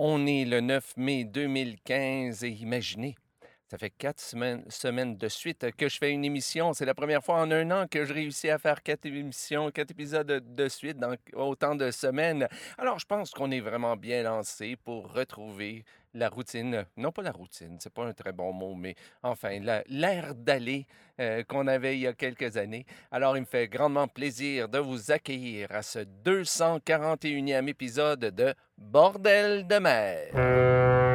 On est le 9 mai 2015 et imaginez, ça fait quatre semaines, de suite que je fais une émission. C'est la première fois en un an que je réussis à faire quatre émissions, quatre épisodes de, suite dans autant de semaines. Alors, je pense qu'on est vraiment bien lancé pour retrouver la routine. Non, pas la routine, c'est pas un très bon mot, mais enfin, la- l'air d'aller euh, qu'on avait il y a quelques années. Alors, il me fait grandement plaisir de vous accueillir à ce 241e épisode de Bordel de mer.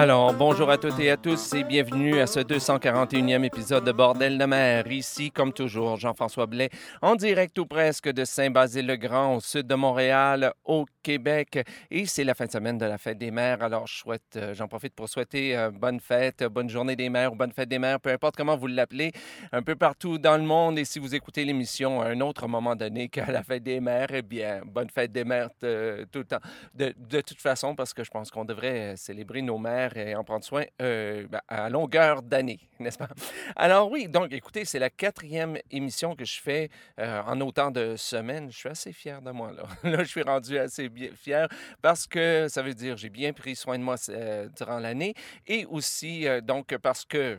Alors, bonjour à toutes et à tous et bienvenue à ce 241e épisode de Bordel de mer. Ici, comme toujours, Jean-François Blais, en direct ou presque de Saint-Basile-le-Grand, au sud de Montréal, au Québec. Et c'est la fin de semaine de la fête des mères. Alors, je souhaite, euh, j'en profite pour souhaiter euh, bonne fête, bonne journée des mères ou bonne fête des mères, peu importe comment vous l'appelez, un peu partout dans le monde. Et si vous écoutez l'émission à un autre moment donné qu'à la fête des mères, eh bien, bonne fête des mères euh, tout le temps. De, de toute façon, parce que je pense qu'on devrait célébrer nos mères et en prendre soin euh, ben, à longueur d'année, n'est-ce pas? Alors oui, donc écoutez, c'est la quatrième émission que je fais euh, en autant de semaines. Je suis assez fier de moi, là. Là, je suis rendu assez bien fier parce que ça veut dire j'ai bien pris soin de moi euh, durant l'année et aussi euh, donc parce que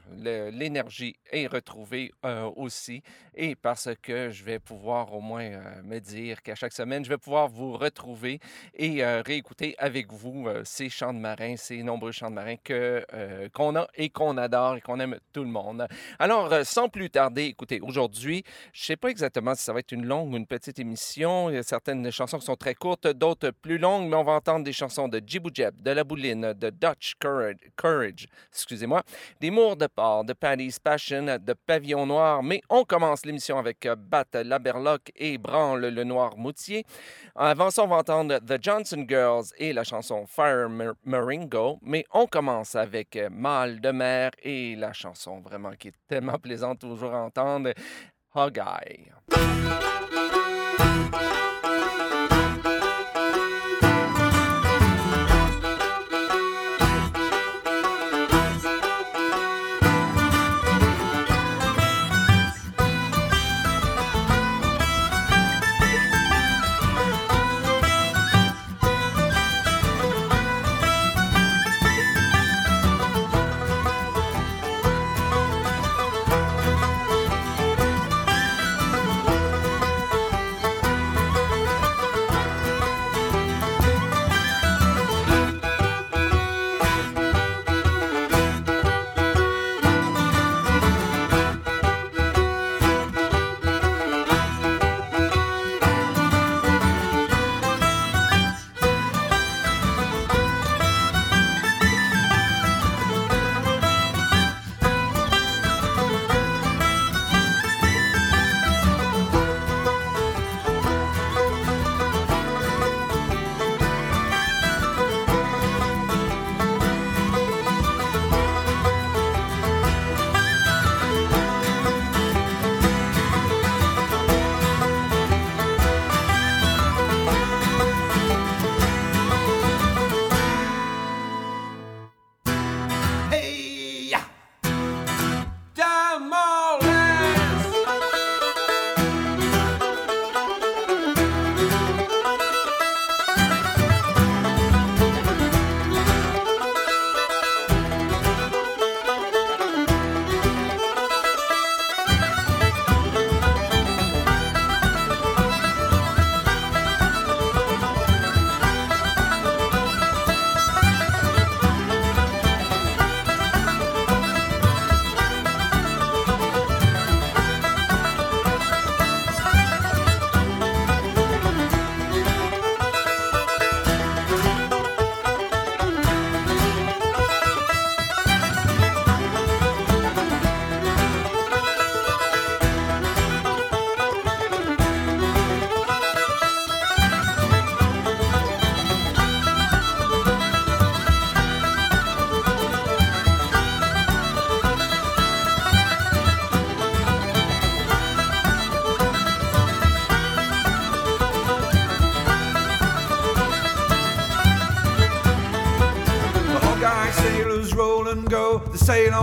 l'énergie est retrouvée euh, aussi et parce que je vais pouvoir au moins euh, me dire qu'à chaque semaine, je vais pouvoir vous retrouver et euh, réécouter avec vous euh, ces chants de marins, ces nombreux chants de marins que, euh, qu'on a et qu'on adore et qu'on aime tout le monde. Alors, euh, sans plus tarder, écoutez, aujourd'hui, je ne sais pas exactement si ça va être une longue ou une petite émission. Il y a certaines chansons qui sont très courtes, d'autres plus longues, mais on va entendre des chansons de Jibou de La Bouline, de Dutch Courage, excusez-moi, des Mours de Port, de Paddy's Passion, de Pavillon Noir. Mais on commence l'émission avec euh, Bat Laberloc et Branle le Noir Moutier. Avant ça, on va entendre The Johnson Girls et la chanson Fire Maringo. Mais on commence avec euh, Mal de mer et la chanson vraiment qui est tellement plaisante toujours à entendre, Hog Eye.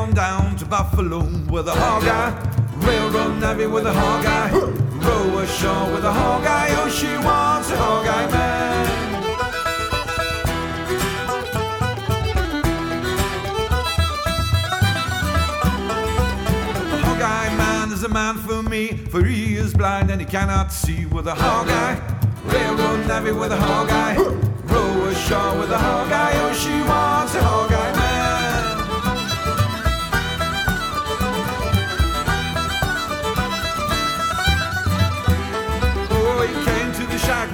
On down to Buffalo with a hog eye. Railroad navvy with a hog eye. Row ashore with a hog eye. Oh, she wants a hog eye man. A hog eye man is a man for me, for he is blind and he cannot see with a hog eye. Railroad navvy with a hog eye. Row ashore with a hog eye. Oh, she wants a hog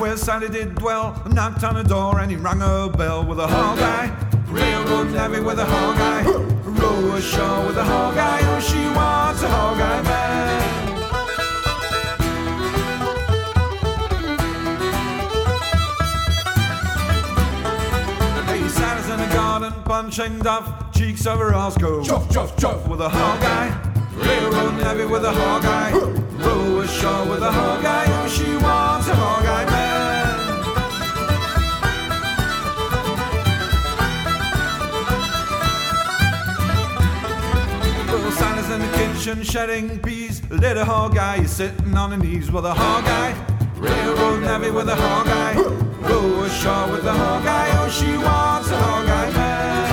where Sally did dwell, knocked on the door and he rang a bell with a hog eye. Railroad navvy with a hog eye. Row ashore with a hog eye. Oh, she wants a hog eye man. Santa's in the garden, punching duff, cheeks over Roscoe. Chuff, chuff, chuff with a hog eye. Railroad navvy with a hog eye. Row ashore with a hog eye. Oh, she wants a hog eye man. Kitchen shedding peas. Little hog eye is sitting on her knees with a hog eye. Railroad navvy with a hog eye. Row ashore with a hog eye. Oh, she wants a hog eye man.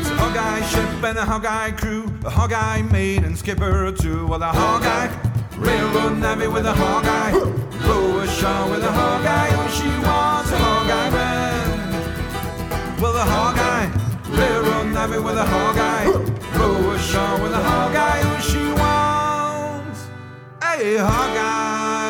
It's a hog eye ship and a hog eye crew, a hog eye maid and skipper too. Well, a hog eye railroad navvy with a hog eye, row ashore with a hog eye. Oh, she wants a hog eye man. Well, a hog eye. Railroad navvy with a hog eye, row ashore with a hog eye. Oh, she wants a hog eye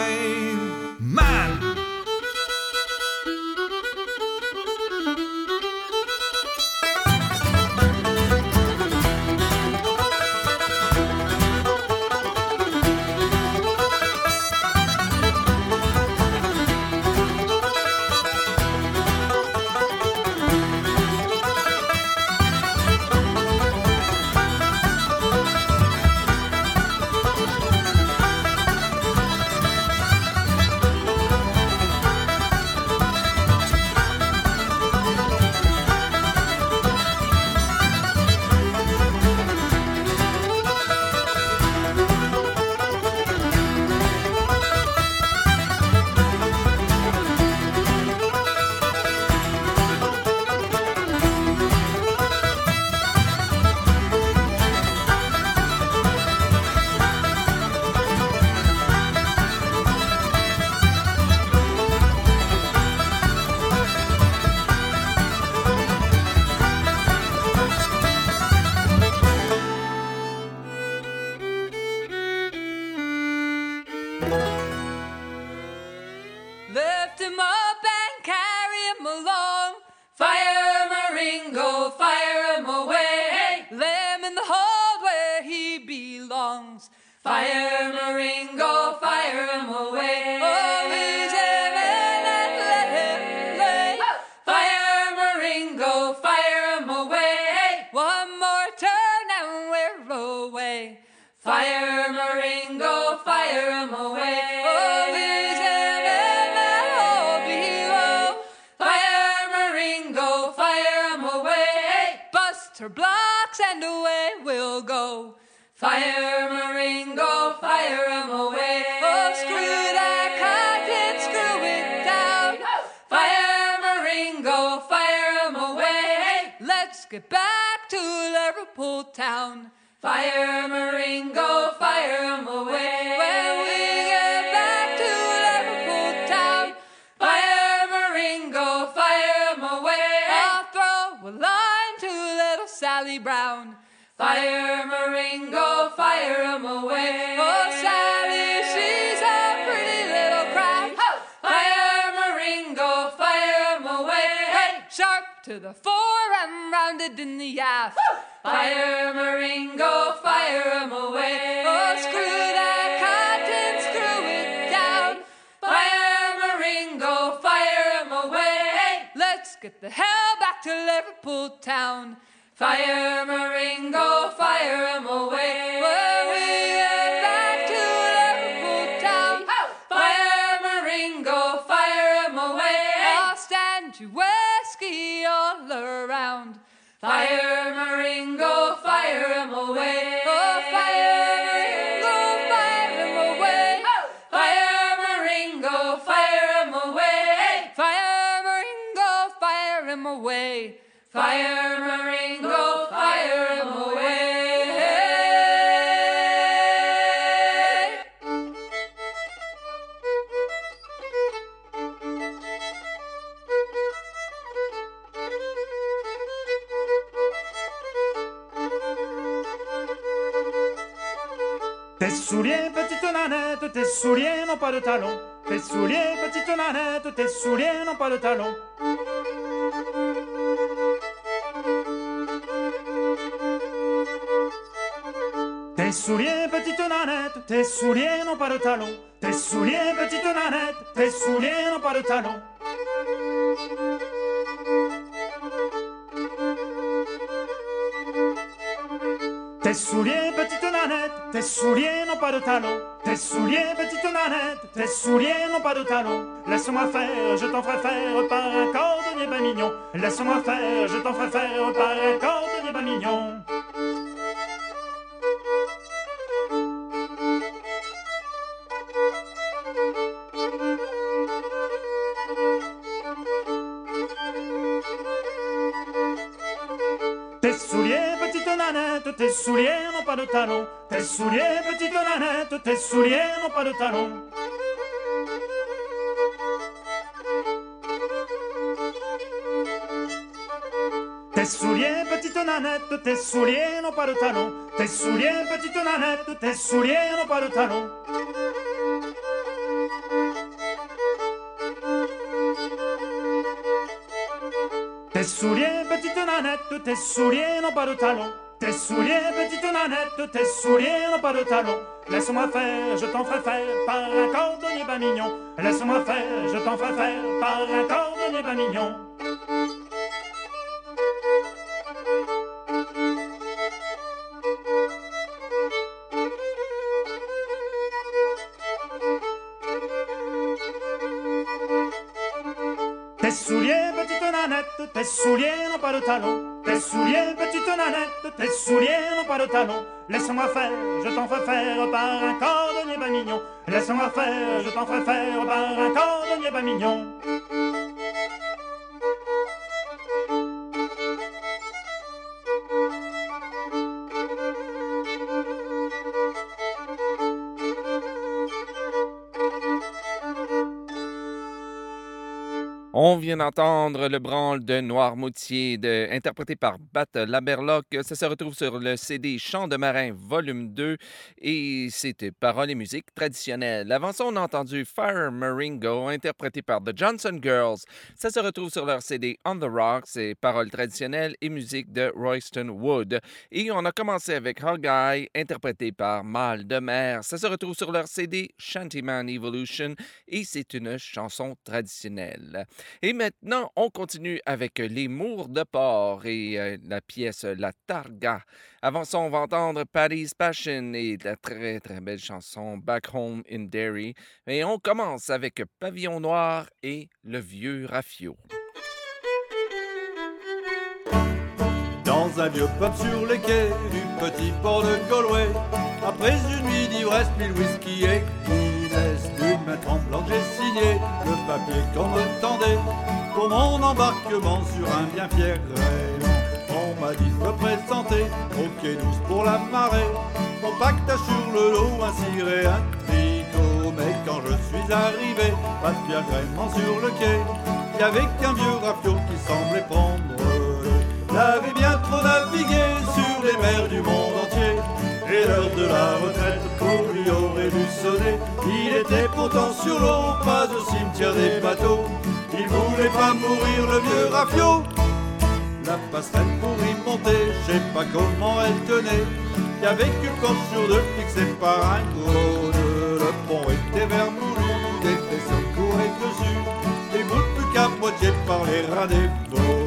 get back to Liverpool town. Fire Maringo, fire him away. When we get back to Liverpool town, fire Maringo, fire him away. I'll throw a line to little Sally Brown. Fire Maringo, fire him away. Oh, Sally, to the fore and rounded in the aft. Fire Maringo, fire him away. Oh, screw that cotton, screw it down. Fire Maringo, fire him away. Let's get the hell back to Liverpool town. Fire Maringo, fire him away. When we away. Oh, fire Marengo, oh, fire him oh! oh, away. Fire Marengo, fire him away. Fire Marengo, fire him away. Fire Marengo. Tes souliers, petite nanette, tes souliers n'ont pas de talons. Tes souliers, petite nanette, tes souliers n'ont pas de talons. Tes souliers, petite nanette, tes souliers n'ont pas de talons. Tes souliers, petite nanette, tes souliers n'ont pas de talons. Souliers, petite nanette, tes souliers n'ont pas de talons. Tes souliers, petite nanette, tes souliers n'ont pas de talons. Laisse-moi faire, je t'en ferai faire par un cordonnier ben mignon. Laisse-moi faire, je t'en ferai faire par un cordonnier ben mignon. Souliers n'ont pas de talons. Tes souliers, petite nanette, tes souliers n'ont pas de talons. Tes souliers, petite nanette, tes souliers n'ont pas de talons. Tes souliers, petite nanette, tes souliers n'ont pas de talons. Tes souliers, petite nanette, tes souliers n'ont pas de talons. Tes souliers, petite nanette, tes souliers n'ont pas de talons. Laisse-moi faire, je t'en ferai faire par un cordonnier bas mignon. Laisse-moi faire, je t'en ferai faire par un cordonnier bas mignon. Tes souliers, petite nanette, tes souliers n'ont pas de talons. Souliers, petite nanette, tes souliers n'ont pas de talons. Laisse-moi faire, je t'en ferai faire par un cordonnier bas mignon. Laisse-moi faire, je t'en ferai faire par un cordonnier bas mignon. Vient d'entendre le branle de Noirmoutier, de, interprété par Bat Laberloc. Ça se retrouve sur le CD Chant de marin, volume 2, et c'était paroles et musique traditionnelles. Avant ça, on a entendu Fire Maringo, interprété par The Johnson Girls. Ça se retrouve sur leur CD On the Rocks, c'est paroles traditionnelles et musique de Royston Wood. Et on a commencé avec Hogeye, interprété par Mal de Mer. Ça se retrouve sur leur CD Shantyman Evolution, et c'est une chanson traditionnelle. Et maintenant, on continue avec les Mours de Port et euh, la pièce La Targa. Avant ça, on va entendre Patty's Passion et la très très belle chanson Back Home in Derry. Et on commence avec Pavillon Noir et Le Vieux Rafio. Dans un vieux pub sur les quais du petit port de Galway, après une nuit d'ivresse, mille whisky et Guinness, d'une main tremblante, j'ai le papier qu'on me tendait pour mon embarquement sur un bien fier rayon. On m'a dit de me présenter au quai douce pour la marée, mon pacte sur le dos, un ciré, un tricot. Mais quand je suis arrivé, pas de gréement sur le quai, il y avait qu'un vieux rafio qui semblait prendre avait bien trop navigué sur les mers du monde. Et l'heure de la retraite pour lui aurait dû sonner. Il était pourtant sur l'eau, pas au cimetière des bateaux. Il voulait pas mourir le vieux rafio. La passerelle pour y monter, je sais pas comment elle tenait. Y avait qu'une planche sur deux fixée par un gros. Le pont était vermoulu, des vaisseaux couraient dessus. Les boules plus qu'à moitié par les rats des forêts.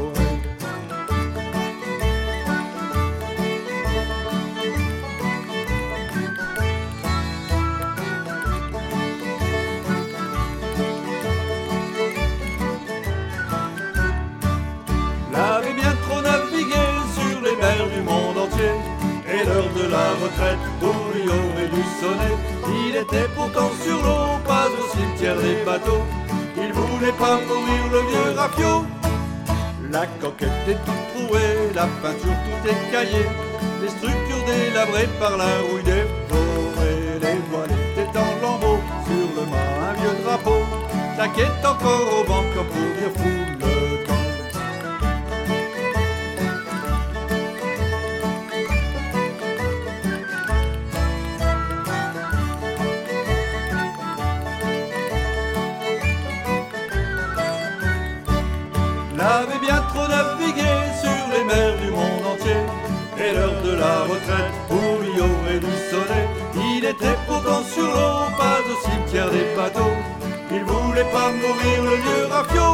Était pourtant sur l'eau, pas au cimetière des bateaux. Il voulait pas mourir le vieux rafio. La coquette est toute trouée, la peinture tout écaillée, les structures délabrées par la rouille des forêts, les voiles étaient en lambeaux, sur le mât un vieux drapeau, est encore au banc comme pour dire fou la retraite pour lui aurait dû sonner Il était pourtant sur l'eau, pas au cimetière des bateaux. Il voulait pas mourir le vieux rafio.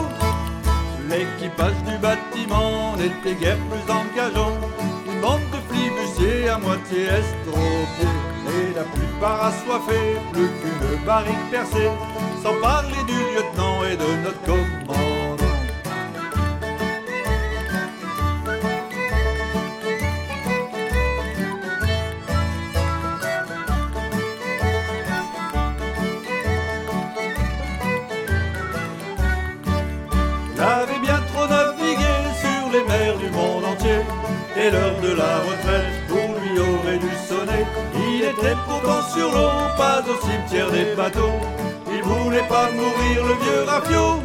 L'équipage du bâtiment n'était guère plus engageant. Une bande de flibustiers à moitié estropiés Et la plupart assoiffés, plus qu'une barrique percée. Sans parler du lieutenant et de notre commandant Et l'heure de la retraite. Pour lui aurait dû sonner Il était pourtant sur l'eau, pas au cimetière des bateaux. Il voulait pas mourir le vieux rafio.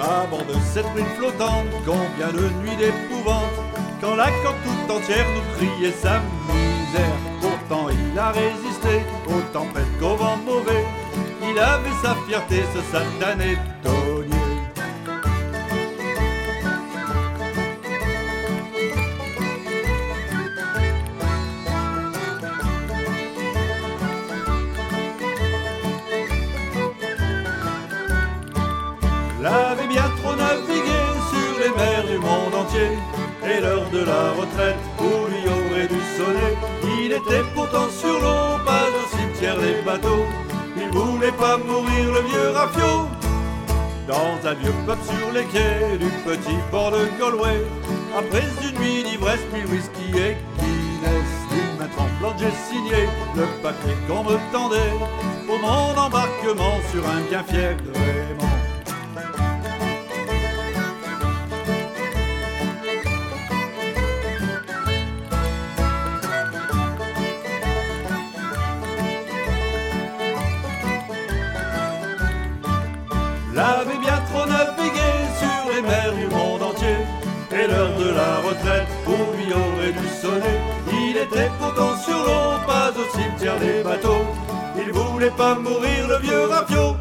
Avant de cette ruine flottante, combien de nuits d'épouvante Quand la coque tout entière nous criait sa misère. Pourtant il a résisté aux tempêtes qu'au vent mauvais. Il avait sa fierté, ce satané tonnier Et l'heure de la retraite pour lui aurait dû sonner. Il était pourtant sur l'eau, pas au cimetière des bateaux. Il voulait pas mourir le vieux rafio. Dans un vieux pub sur les quais du petit port de Galway. Après une nuit d'ivresse, puis whisky et Guinness. D'une main tremblante, j'ai signé le papier qu'on me tendait pour mon embarquement sur un bien fier gréement. Il était pourtant sur l'eau, pas au cimetière des bateaux. Il voulait pas mourir le vieux rafio.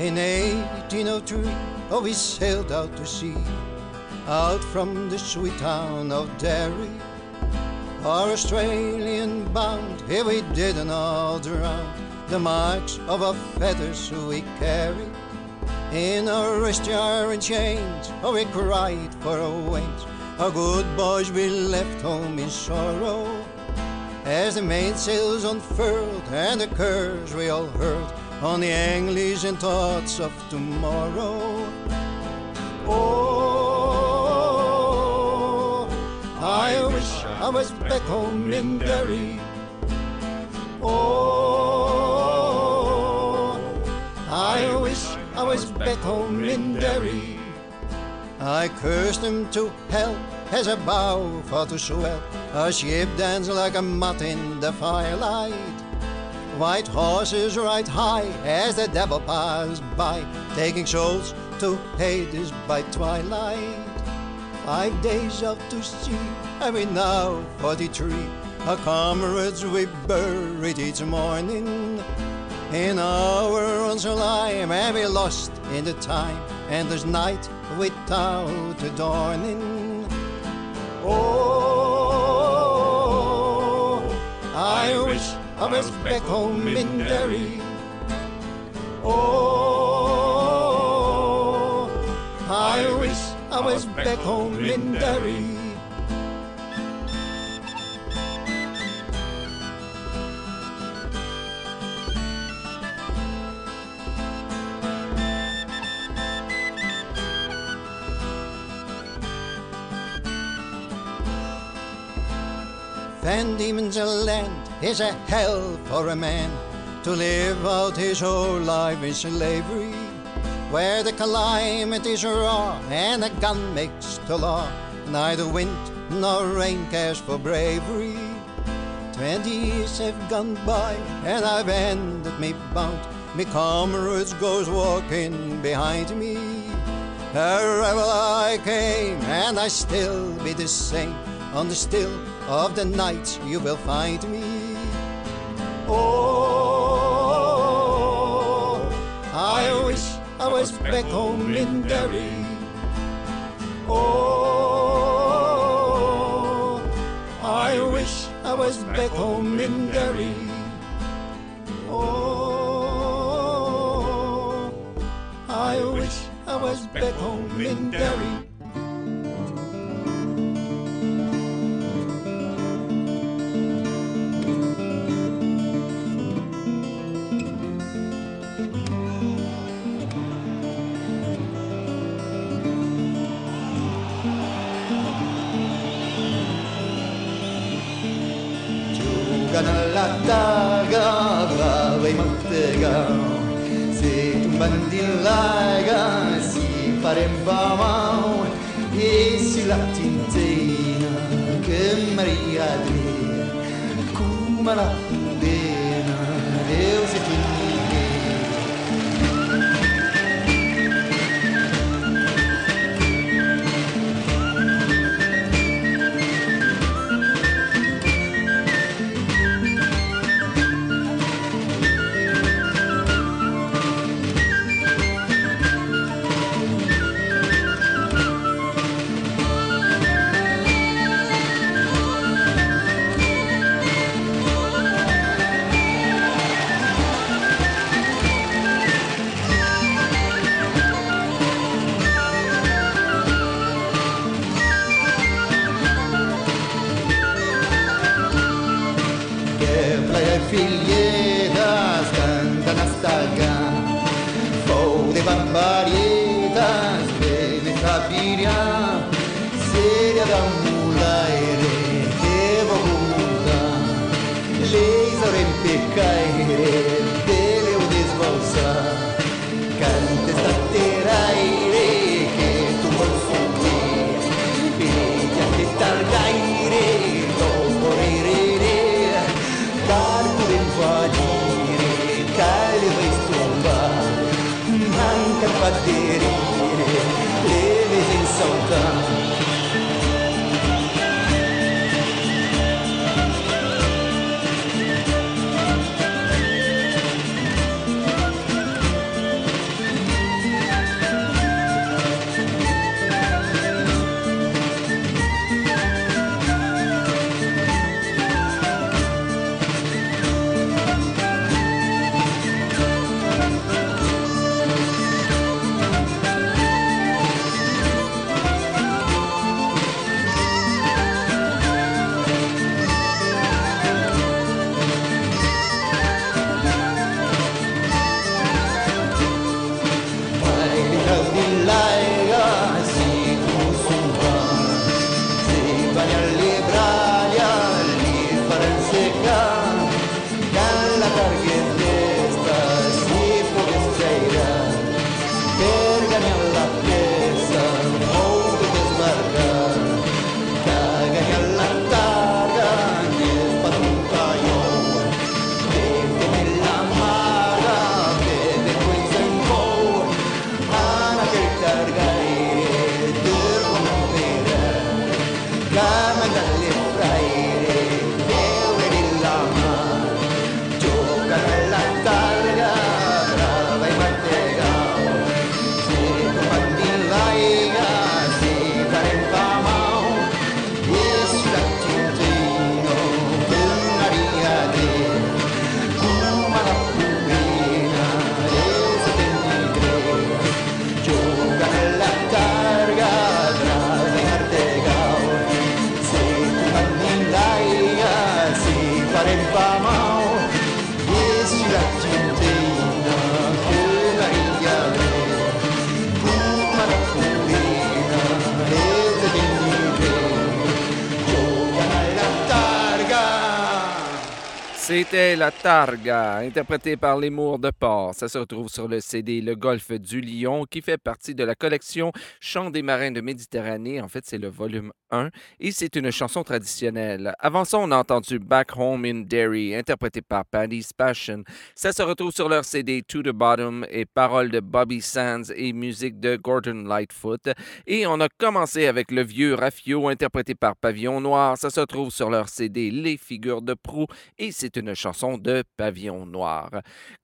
In 1803, oh, we sailed out to sea, out from the sweet town of Derry. Our Australian bound, here we did an all round. The marks of our feathers we carry in our wrist jar and chains. Oh, we cried for our wings. Our good boys we left home in sorrow. As the mainsails unfurled and the curves we all hurled on the English and thoughts of tomorrow. Oh, I wish I was back home in Derry. Oh, I wish I was back home in Derry. I cursed him to hell as a bow for to swell. A ship danced like a moth in the firelight. White horses ride high as the devil passed by, taking souls to Hades by twilight. Five days out to sea, and we now 43. Our comrades we buried each morning. In our own slime, and we lost in the time, and there's night without a I was back home in Derry. Oh, I wish I was back home in Derry. Van Diemen's land is a hell for a man to live out his whole life in slavery, where the climate is raw and a gun makes the law. Neither wind nor rain cares for bravery. Twenty years have gone by and I've ended me bound. Me comrades goes walking behind me. A rebel I came and I still be the same. On the still of the night you will find me. I was back home in Derry. Oh, I wish I was back home in Derry. Oh, I wish I was back home in Derry. Mana? C'était La Targa, interprétée par les Mours de Port. Ça se retrouve sur le CD Le Golfe du Lion, qui fait partie de la collection Chants des marins de Méditerranée. En fait, c'est le volume 1 et c'est une chanson traditionnelle. Avant ça, on a entendu Back Home in Derry, interprété par Paddy's Passion. Ça se retrouve sur leur CD To the Bottom et paroles de Bobby Sands et musique de Gordon Lightfoot. Et on a commencé avec Le Vieux Raffio, interprété par Pavillon Noir. Ça se trouve sur leur CD Les Figures de proue et c'est une chanson de Pavillon Noir.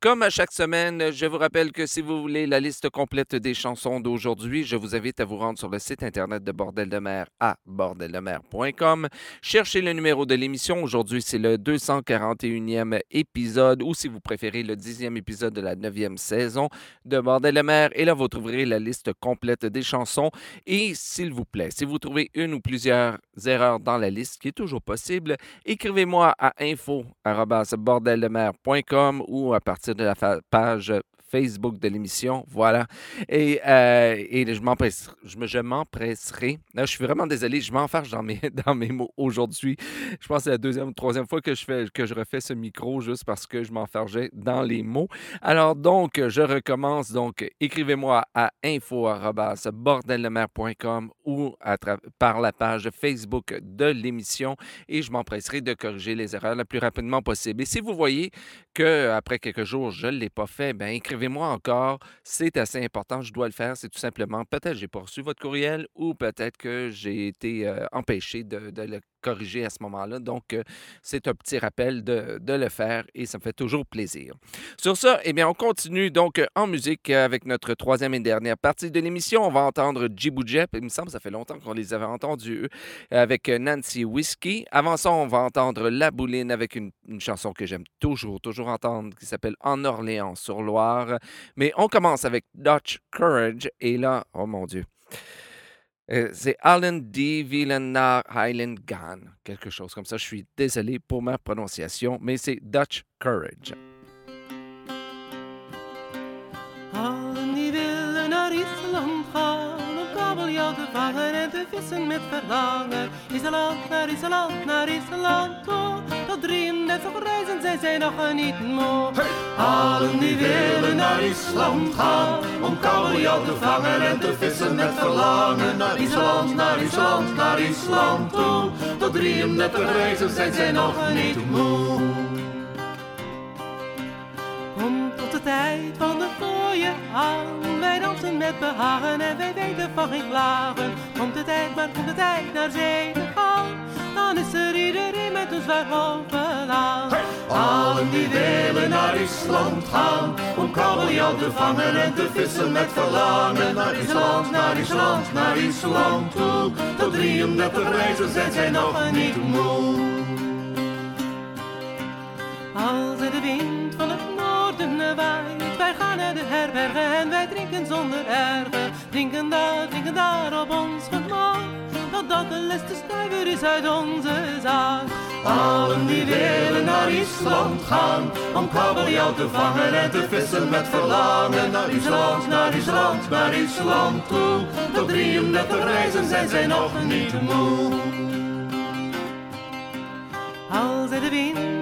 Comme à chaque semaine, je vous rappelle que si vous voulez la liste complète des chansons d'aujourd'hui, je vous invite à vous rendre sur le site internet de Bordel de mer à bordeldemer.com. Cherchez le numéro de l'émission. Aujourd'hui, c'est le 241e épisode ou si vous préférez le 10e épisode de la 9e saison de Bordel de mer. Et là, vous trouverez la liste complète des chansons. Et s'il vous plaît, si vous trouvez une ou plusieurs erreurs dans la liste, qui est toujours possible, écrivez-moi à info.bordeldemer.com ou à partir de la page Facebook de l'émission. Voilà. Et, euh, et je m'empresse- je me- je m'empresserai. Je suis vraiment désolé, je m'enfarge dans mes, dans mes mots aujourd'hui. Je pense que c'est la deuxième ou troisième fois que je, fais, que je refais ce micro juste parce que je m'enfargeais dans les mots. Alors donc, je recommence. Donc, écrivez-moi à info.bordeldemer.com ou à par la page Facebook de l'émission et je m'empresserai de corriger les erreurs le plus rapidement possible. Et si vous voyez que après quelques jours, je ne l'ai pas fait, ben écrivez-moi encore. C'est assez important, je dois le faire. C'est tout simplement, peut-être j'ai pas reçu votre courriel ou peut-être que j'ai été euh, empêché de, de le corriger à ce moment-là. Donc, euh, c'est un petit rappel de, le faire et ça me fait toujours plaisir. Sur ça, eh bien, on continue donc euh, en musique avec notre troisième et dernière partie de l'émission. On va entendre Jibou Jep. Il me semble que ça fait longtemps qu'on les avait entendus avec euh, Nancy Whiskey. Avant ça, on va entendre La Bouline avec une chanson que j'aime toujours, toujours entendre qui s'appelle En Orléans sur Loire. Mais on commence avec Dutch Courage et là, oh mon Dieu. Euh, c'est Allen D. Villenar Highland quelque chose comme ça. Je suis désolé pour ma prononciation, mais c'est Dutch Courage. Allen kabeljauw te vangen en te vissen met verlangen. Island, naar Island, naar Island toe. Tot 33 reizen zijn zij nog niet moe. Allen die willen naar Island gaan om kabeljauw te vangen en te vissen met verlangen. Naar Island, naar Island, naar Island toe. Tot 33 reizen zijn zij nog niet moe. Komt tot de tijd van de gooien aan. Wij dansen met behagen en wij van geen klagen. Komt de tijd, maar komt de tijd naar zee gaan. Dan is er iedereen met een zwaar aan. Allen die willen naar Island gaan. Om kabeljauw te vangen en te vissen met verlangen. Naar Island, naar Island, naar Island toe. Tot 33 reizen zijn zij nog niet moe. Als er de wind van het wij gaan naar de herbergen en wij drinken zonder ergen. Drinken daar, drinken daar op ons gemak, totdat de laatste stuiver is uit onze zaak. Allen die willen naar Island gaan, om kabeljauw te vangen en te vissen met verlangen. Naar Island, naar Island, naar Island toe. Tot 33 reizen zijn zij nog niet moe. Als er de wind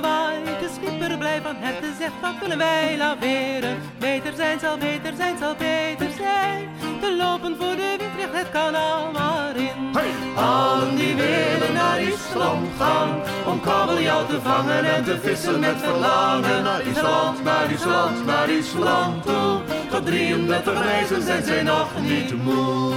waait, de schipper blij van harte zegt, dan kunnen wij laveren. Beter zijn zal, beter zijn zal, beter zijn. Te lopen voor de wind recht het kanaal maar in. Allen die willen naar Island gaan, om kabeljauw te vangen en te vissen met verlangen. Naar Island, naar Island, naar Island toe. Tot 33 reizen zijn zij nog niet moe.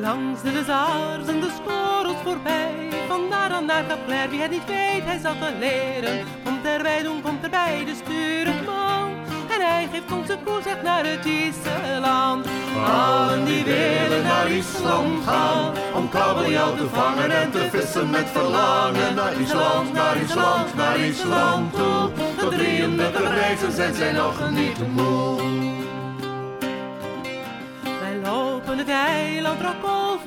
Langs de zaars en de skorrels voorbij. Vandaar naar Kapler, wie het niet weet, hij zal het leren. Komt erbij doen, komt erbij de stuurman. En hij geeft ons een koers echt naar het Island. Allen die willen naar Island gaan. Om kabeljauw te vangen en te vissen met verlangen. Naar Island, naar Island, naar Island toe. Tot 33 reizen zijn zij nog niet moe. Wij lopen het eiland Rokkol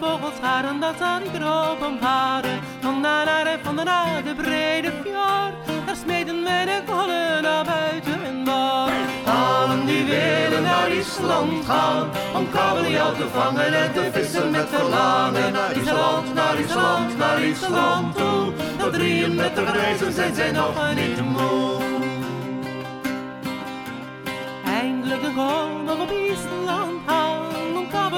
vogelscharen, dat zal ik erop omvaren. Vandaar naar en van landen naar de brede fjord. Daar smeden wij de gollen naar buiten en boord. Allen die willen naar Island gaan, om kabeljauw te vangen en te vissen met verlangen. Naar Island, naar Island, naar Island toe. Na 33 reizen zijn zij nog niet moe. Eindelijk de golven op Island hangen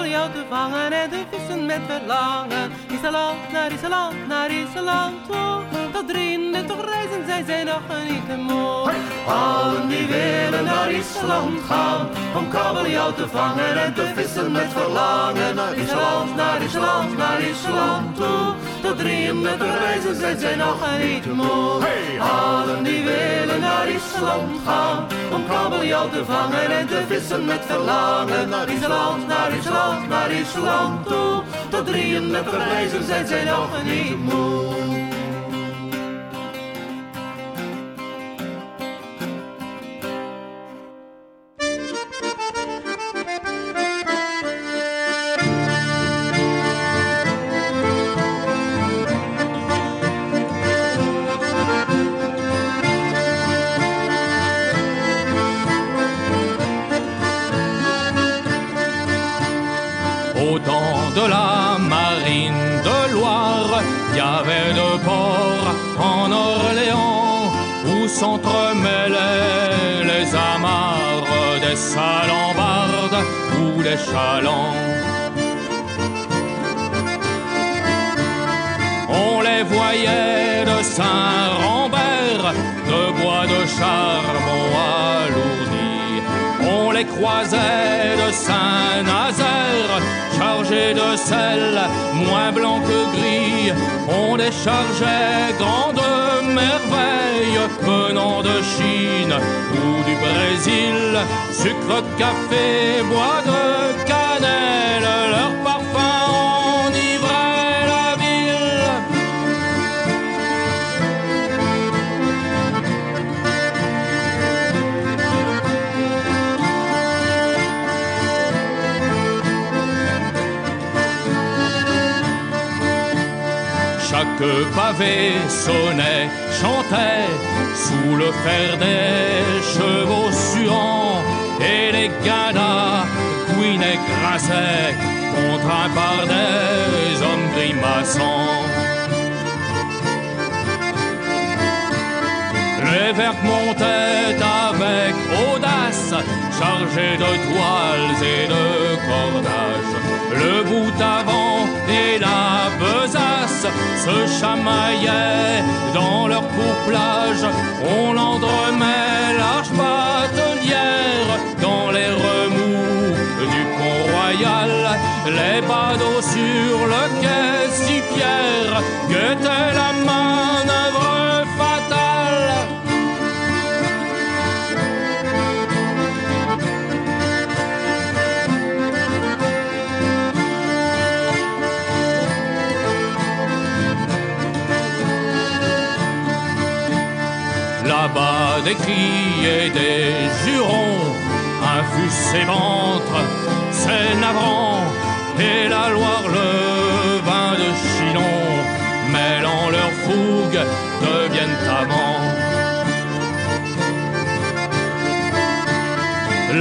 jou te vangen en de vissen met verlangen. Is de land, naar is de land, naar is de land toe. Tot 33 reizen zijn zij nog niet moe. Allen die willen naar Island gaan om kabeljauw te vangen en te vissen met verlangen. Naar Island, naar Island, naar Island toe. Tot 33 reizen zijn zij nog niet moe. Allen die willen naar Island gaan om kabeljauw te vangen en te vissen met verlangen. Naar Island, naar Island, naar Island toe. Tot 33 reizen zijn zij nog niet moe. Saint-Rambert, de bois de charbon alourdi. On les croisait de Saint-Nazaire, chargés de sel, moins blanc que gris. On déchargeait grande merveille venant de Chine ou du Brésil. Sucre, café, bois de Chaque pavé sonnait, chantait sous le fer des chevaux suants et les gadas couinaient, grassaient, contraints par des hommes grimaçants. Les verres montaient avec audace, chargés de toiles et de cordages. Le bout avant et la besace se chamaillaient dans leur couplage. On l'endremait large batelière des cris et des jurons infusent ses ventres, c'est navrant, et la Loire le vin de Chinon, mêlant leur fougue, deviennent amants.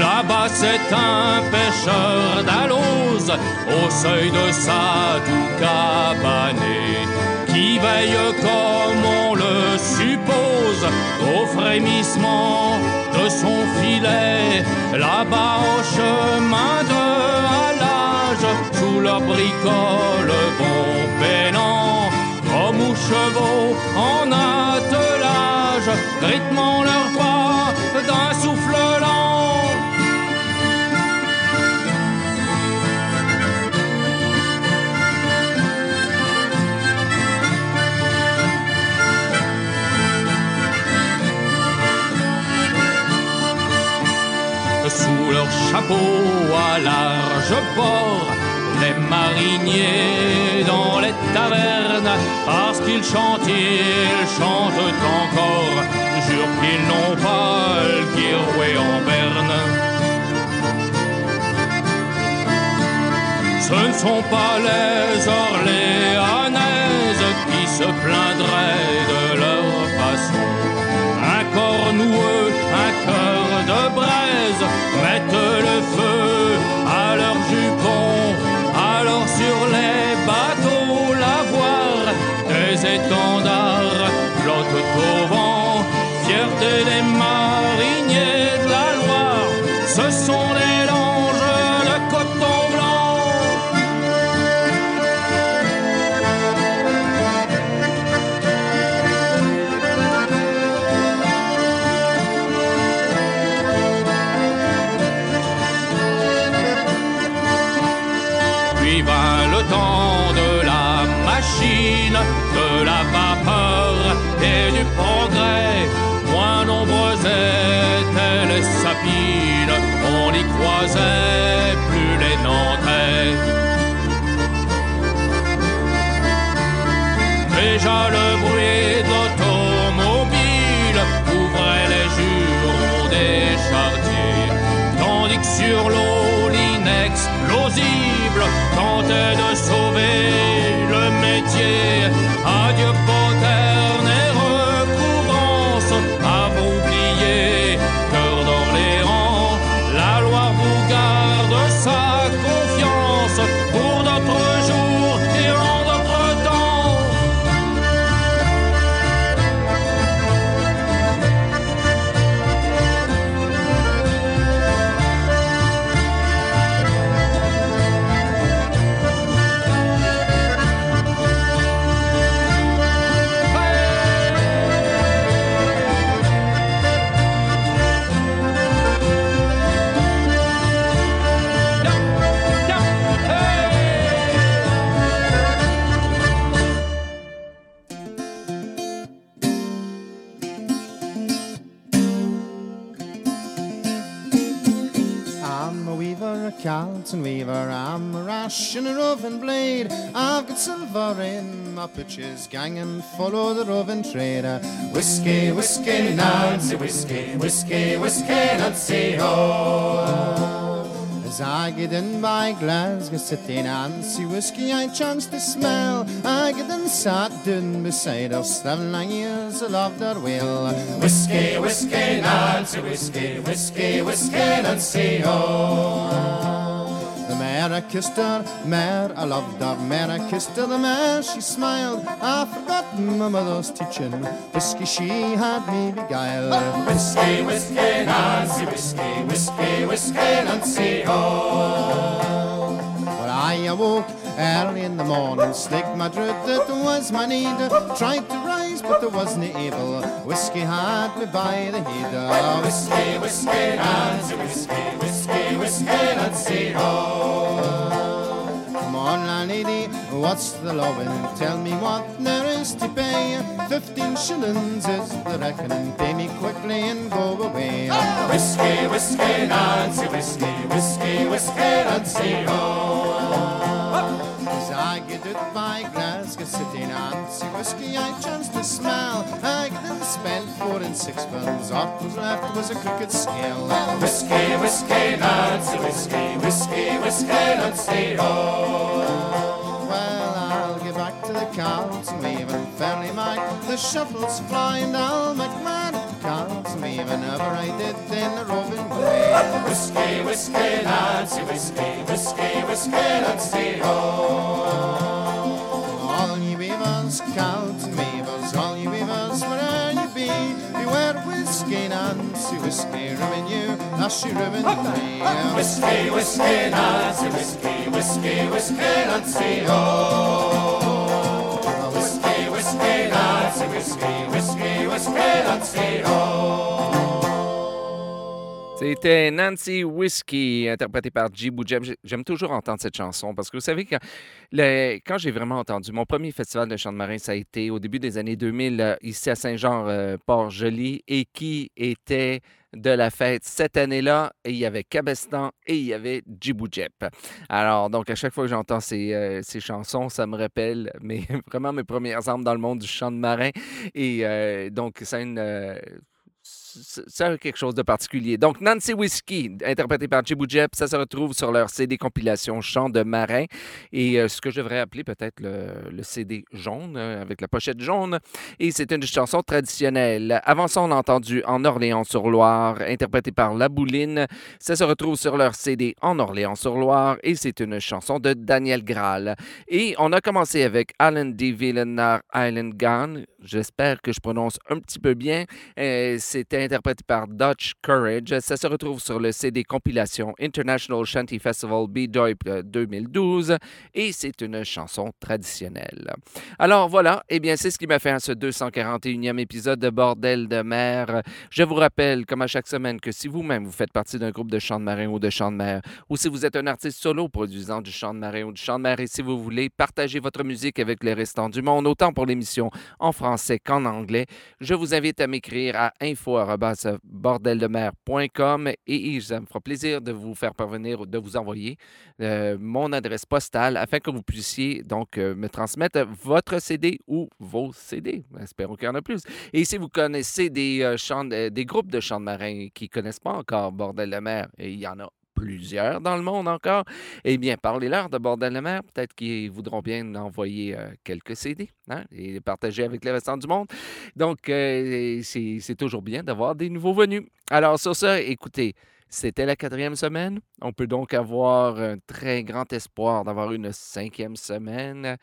Là-bas c'est un pêcheur d'alose au seuil de sa tout cabané qui veille comme on le suppose au frémissement de son filet. Là-bas au chemin de halage sous leur bricole bon peinant hommes ou chevaux en attelage rythmant leurs pas d'un souffle lent. à large bord, les mariniers dans les tavernes, parce qu'ils chantent, ils chantent encore, jure qu'ils n'ont pas le girouet en berne. Ce ne sont pas les Orléanaises qui se plaindraient de leur façon, un corps noueux, un cœur mettent le feu à leurs jupons. Alors sur les bateaux lavoirs, des étendards flottent au vent. Fierté des mariniers de la Loire, ce sont on y croisait plus les Nantais. Déjà le Carlton weaver, I'm a rash and a roving blade. I've got silver in my pitches, gang and follow the roving trader. Whiskey, whiskey, Nancy, whiskey, whiskey, whiskey, Nancy, ho. As I get in by Glasgow City, Nancy whiskey I chance to smell. I get in sat down beside her, seven nine years I loved her well. Whiskey, whiskey, Nancy, whiskey, whiskey, whiskey, Nancy, oh. The mare I kissed her, mare I loved her, mare I kissed her, the mare she smiled. I forgot my mother's teaching, whiskey she had me beguiled. Whiskey, whiskey, Nancy, whiskey, whiskey, whiskey, Nancy, oh. But I awoke early in the morning, slicked my drut, that was my need. Tried to but there wasn't able. Whiskey had me by the head. Oh, whiskey, whiskey, Nancy, whiskey, whiskey, whiskey, Nancy, oh. Come on, landlady, what's the lovin'? Tell me what there is to pay. Fifteen shillings is the reckoning. Pay me quickly and go away. Ah! Whiskey, whiskey, Nancy, whiskey, whiskey, whiskey, Nancy, oh. As I get it by Glasgow City, Nancy whiskey I chanced to smell. I and spent four and sixpence. What was left was a crooked scale. Whiskey, whiskey, Nancy, whiskey, whiskey, whiskey, Nancy, oh. Well, I'll get back to the Carlton Weaving, fairly Mike. The shuffles fly and I'll make mad at Carlton Weaving, ever I did in the roving way. Whiskey, whiskey, Nancy, whiskey, whiskey, whiskey, Nancy, oh. Weavers, Carlton all you weavers, wherever you be, beware whiskey, Nancy, whiskey, ruin you, as she ruined me. Whiskey, whiskey, Nancy, whiskey, whiskey, whiskey, Nancy, oh. Whiskey, whiskey, Nancy, whiskey, whiskey, whiskey, Nancy, oh. C'était Nancy Whiskey, interprétée par. Boujeb. J'ai- J'aime toujours entendre cette chanson parce que vous savez, quand, le- quand j'ai vraiment entendu, mon premier festival de chant de marin, ça a été au début des années 2000, euh, ici à Saint-Jean-Port-Joli, et qui était de la fête cette année-là, il y avait Cabestan et il y avait Djiboujep. Alors, donc, à chaque fois que j'entends ces, euh, ces chansons, ça me rappelle vraiment mes premières armes dans le monde du chant de marin. Et euh, donc, c'est une, euh, ça a quelque chose de particulier. Donc, Nancy Whiskey, interprété par Jibou Jep, ça se retrouve sur leur CD compilation Chant de marin et euh, ce que je devrais appeler peut-être le, le CD jaune, euh, avec la pochette jaune. Et c'est une chanson traditionnelle. Avant ça, on a entendu En Orléans-sur-Loire, interprété par La Bouline. Ça se retrouve sur leur CD En Orléans-sur-Loire et c'est une chanson de Daniel Graal. Et on a commencé avec Alan D. Villenar Island Gone. J'espère que je prononce un petit peu bien. Euh, interprété par Dutch Courage. Ça se retrouve sur le CD compilation International Shanty Festival B-Doip euh, 2012 et c'est une chanson traditionnelle. Alors voilà, eh bien c'est ce qui m'a fait à ce 241e épisode de Bordel de mer. Je vous rappelle, comme à chaque semaine, que si vous-même vous faites partie d'un groupe de chant de marin ou de chant de mer, ou si vous êtes un artiste solo produisant du chant de marin ou du chant de mer, et si vous voulez partager votre musique avec les restants du monde, autant pour l'émission en français qu'en anglais, je vous invite à m'écrire à info.bordeldemer.com et ça me fera plaisir de vous faire parvenir de vous envoyer euh, mon adresse postale afin que vous puissiez donc euh, me transmettre votre CD ou vos CD. Espérons qu'il y en a plus. Et si vous connaissez des, euh, des groupes de chants de marins qui ne connaissent pas encore Bordel de mer, il y en a plusieurs dans le monde encore, eh bien, parlez-leur de Bordel de mer. Peut-être qu'ils voudront bien envoyer euh, quelques CD hein, et les partager avec les restants du monde. Donc, euh, c'est toujours bien d'avoir des nouveaux venus. Alors, sur ça, écoutez, c'était la quatrième semaine. On peut donc avoir un très grand espoir d'avoir une cinquième semaine.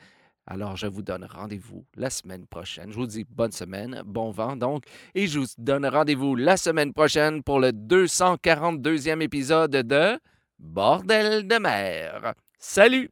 Alors, je vous donne rendez-vous la semaine prochaine. Je vous dis bonne semaine, bon vent donc. Et je vous donne rendez-vous la semaine prochaine pour le 242e épisode de Bordel de mer. Salut!